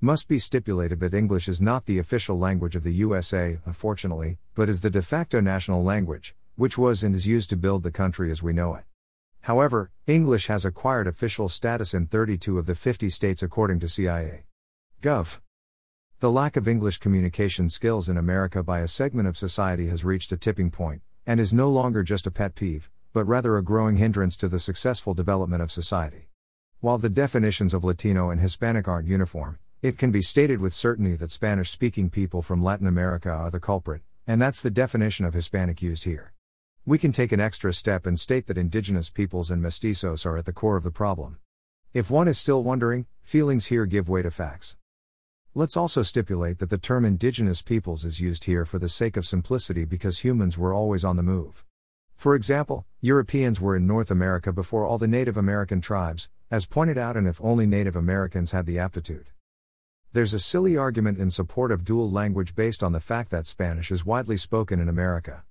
Must be stipulated that English is not the official language of the USA, unfortunately, but is the de facto national language, which was and is used to build the country as we know it. However, English has acquired official status in 32 of the 50 states according to CIA. Gov. The lack of English communication skills in America by a segment of society has reached a tipping point, and is no longer just a pet peeve, but rather a growing hindrance to the successful development of society. While the definitions of Latino and Hispanic aren't uniform, it can be stated with certainty that Spanish speaking people from Latin America are the culprit, and that's the definition of Hispanic used here. We can take an extra step and state that indigenous peoples and mestizos are at the core of the problem. If one is still wondering, feelings here give way to facts. Let's also stipulate that the term indigenous peoples is used here for the sake of simplicity because humans were always on the move. For example, Europeans were in North America before all the Native American tribes, as pointed out, and if only Native Americans had the aptitude. There's a silly argument in support of dual language based on the fact that Spanish is widely spoken in America.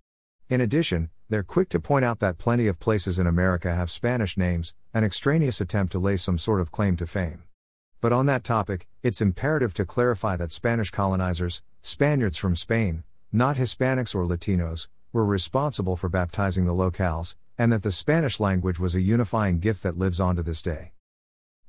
In addition, they're quick to point out that plenty of places in America have Spanish names, an extraneous attempt to lay some sort of claim to fame. But on that topic, it's imperative to clarify that Spanish colonizers, Spaniards from Spain, not Hispanics or Latinos, were responsible for baptizing the locales, and that the Spanish language was a unifying gift that lives on to this day.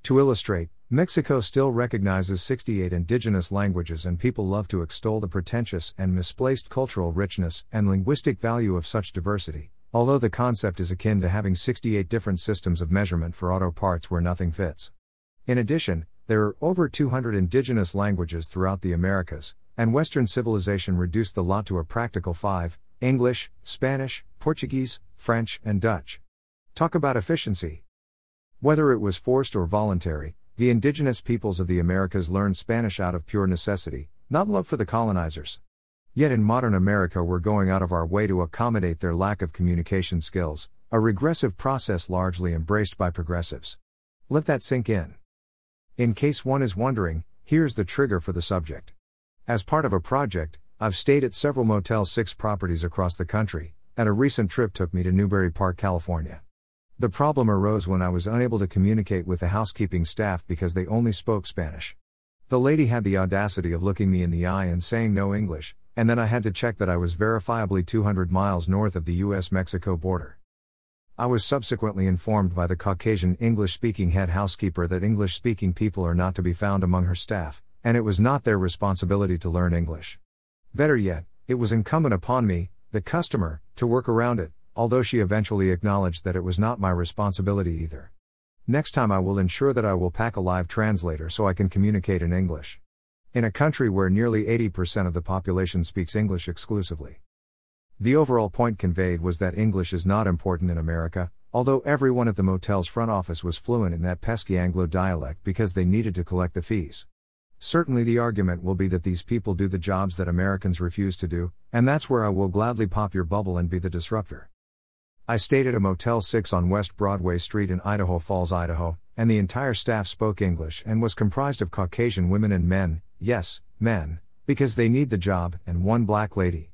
To illustrate, Mexico still recognizes 68 indigenous languages, and people love to extol the pretentious and misplaced cultural richness and linguistic value of such diversity, although the concept is akin to having 68 different systems of measurement for auto parts where nothing fits. In addition, there are over 200 indigenous languages throughout the Americas, and Western civilization reduced the lot to a practical five English, Spanish, Portuguese, French, and Dutch. Talk about efficiency. Whether it was forced or voluntary, the indigenous peoples of the Americas learned Spanish out of pure necessity, not love for the colonizers. Yet in modern America, we're going out of our way to accommodate their lack of communication skills, a regressive process largely embraced by progressives. Let that sink in. In case one is wondering, here's the trigger for the subject. As part of a project, I've stayed at several Motel 6 properties across the country, and a recent trip took me to Newbury Park, California. The problem arose when I was unable to communicate with the housekeeping staff because they only spoke Spanish. The lady had the audacity of looking me in the eye and saying no English, and then I had to check that I was verifiably 200 miles north of the US Mexico border. I was subsequently informed by the Caucasian English speaking head housekeeper that English speaking people are not to be found among her staff, and it was not their responsibility to learn English. Better yet, it was incumbent upon me, the customer, to work around it, although she eventually acknowledged that it was not my responsibility either. Next time I will ensure that I will pack a live translator so I can communicate in English. In a country where nearly 80% of the population speaks English exclusively. The overall point conveyed was that English is not important in America, although everyone at the motel's front office was fluent in that pesky Anglo dialect because they needed to collect the fees. Certainly, the argument will be that these people do the jobs that Americans refuse to do, and that's where I will gladly pop your bubble and be the disruptor. I stayed at a Motel 6 on West Broadway Street in Idaho Falls, Idaho, and the entire staff spoke English and was comprised of Caucasian women and men, yes, men, because they need the job, and one black lady.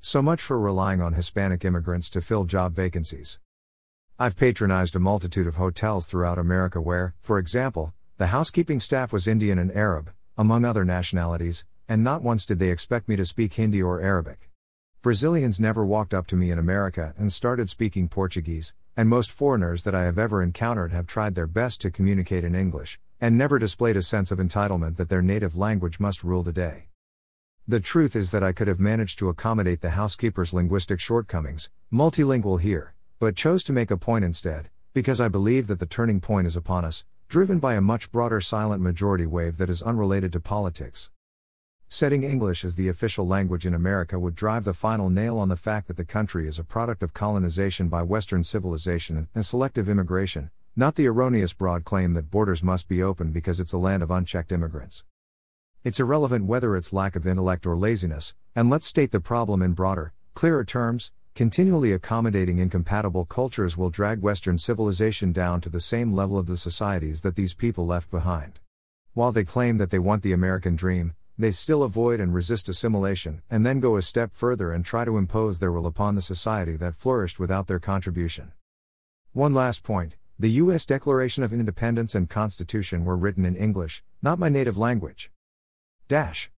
So much for relying on Hispanic immigrants to fill job vacancies. I've patronized a multitude of hotels throughout America where, for example, the housekeeping staff was Indian and Arab, among other nationalities, and not once did they expect me to speak Hindi or Arabic. Brazilians never walked up to me in America and started speaking Portuguese, and most foreigners that I have ever encountered have tried their best to communicate in English, and never displayed a sense of entitlement that their native language must rule the day. The truth is that I could have managed to accommodate the housekeeper's linguistic shortcomings, multilingual here, but chose to make a point instead, because I believe that the turning point is upon us, driven by a much broader silent majority wave that is unrelated to politics. Setting English as the official language in America would drive the final nail on the fact that the country is a product of colonization by Western civilization and selective immigration, not the erroneous broad claim that borders must be open because it's a land of unchecked immigrants. It's irrelevant whether it's lack of intellect or laziness, and let's state the problem in broader, clearer terms. Continually accommodating incompatible cultures will drag Western civilization down to the same level of the societies that these people left behind. While they claim that they want the American dream, they still avoid and resist assimilation, and then go a step further and try to impose their will upon the society that flourished without their contribution. One last point the U.S. Declaration of Independence and Constitution were written in English, not my native language. Dash.